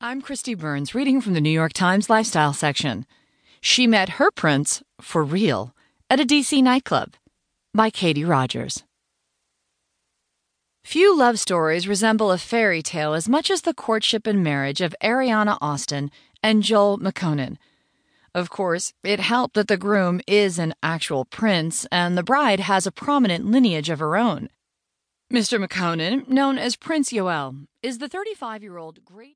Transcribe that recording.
I'm Kristi Burns, reading from the New York Times Lifestyle section. She met her prince, for real, at a DC nightclub. By Katie Rogers. Few love stories resemble a fairy tale as much as the courtship and marriage of Ariana Austin and Joel Makonnen. Of course, it helped that the groom is an actual prince and the bride has a prominent lineage of her own. Mr. Makonnen, known as Prince Yoel, is the 35 year old great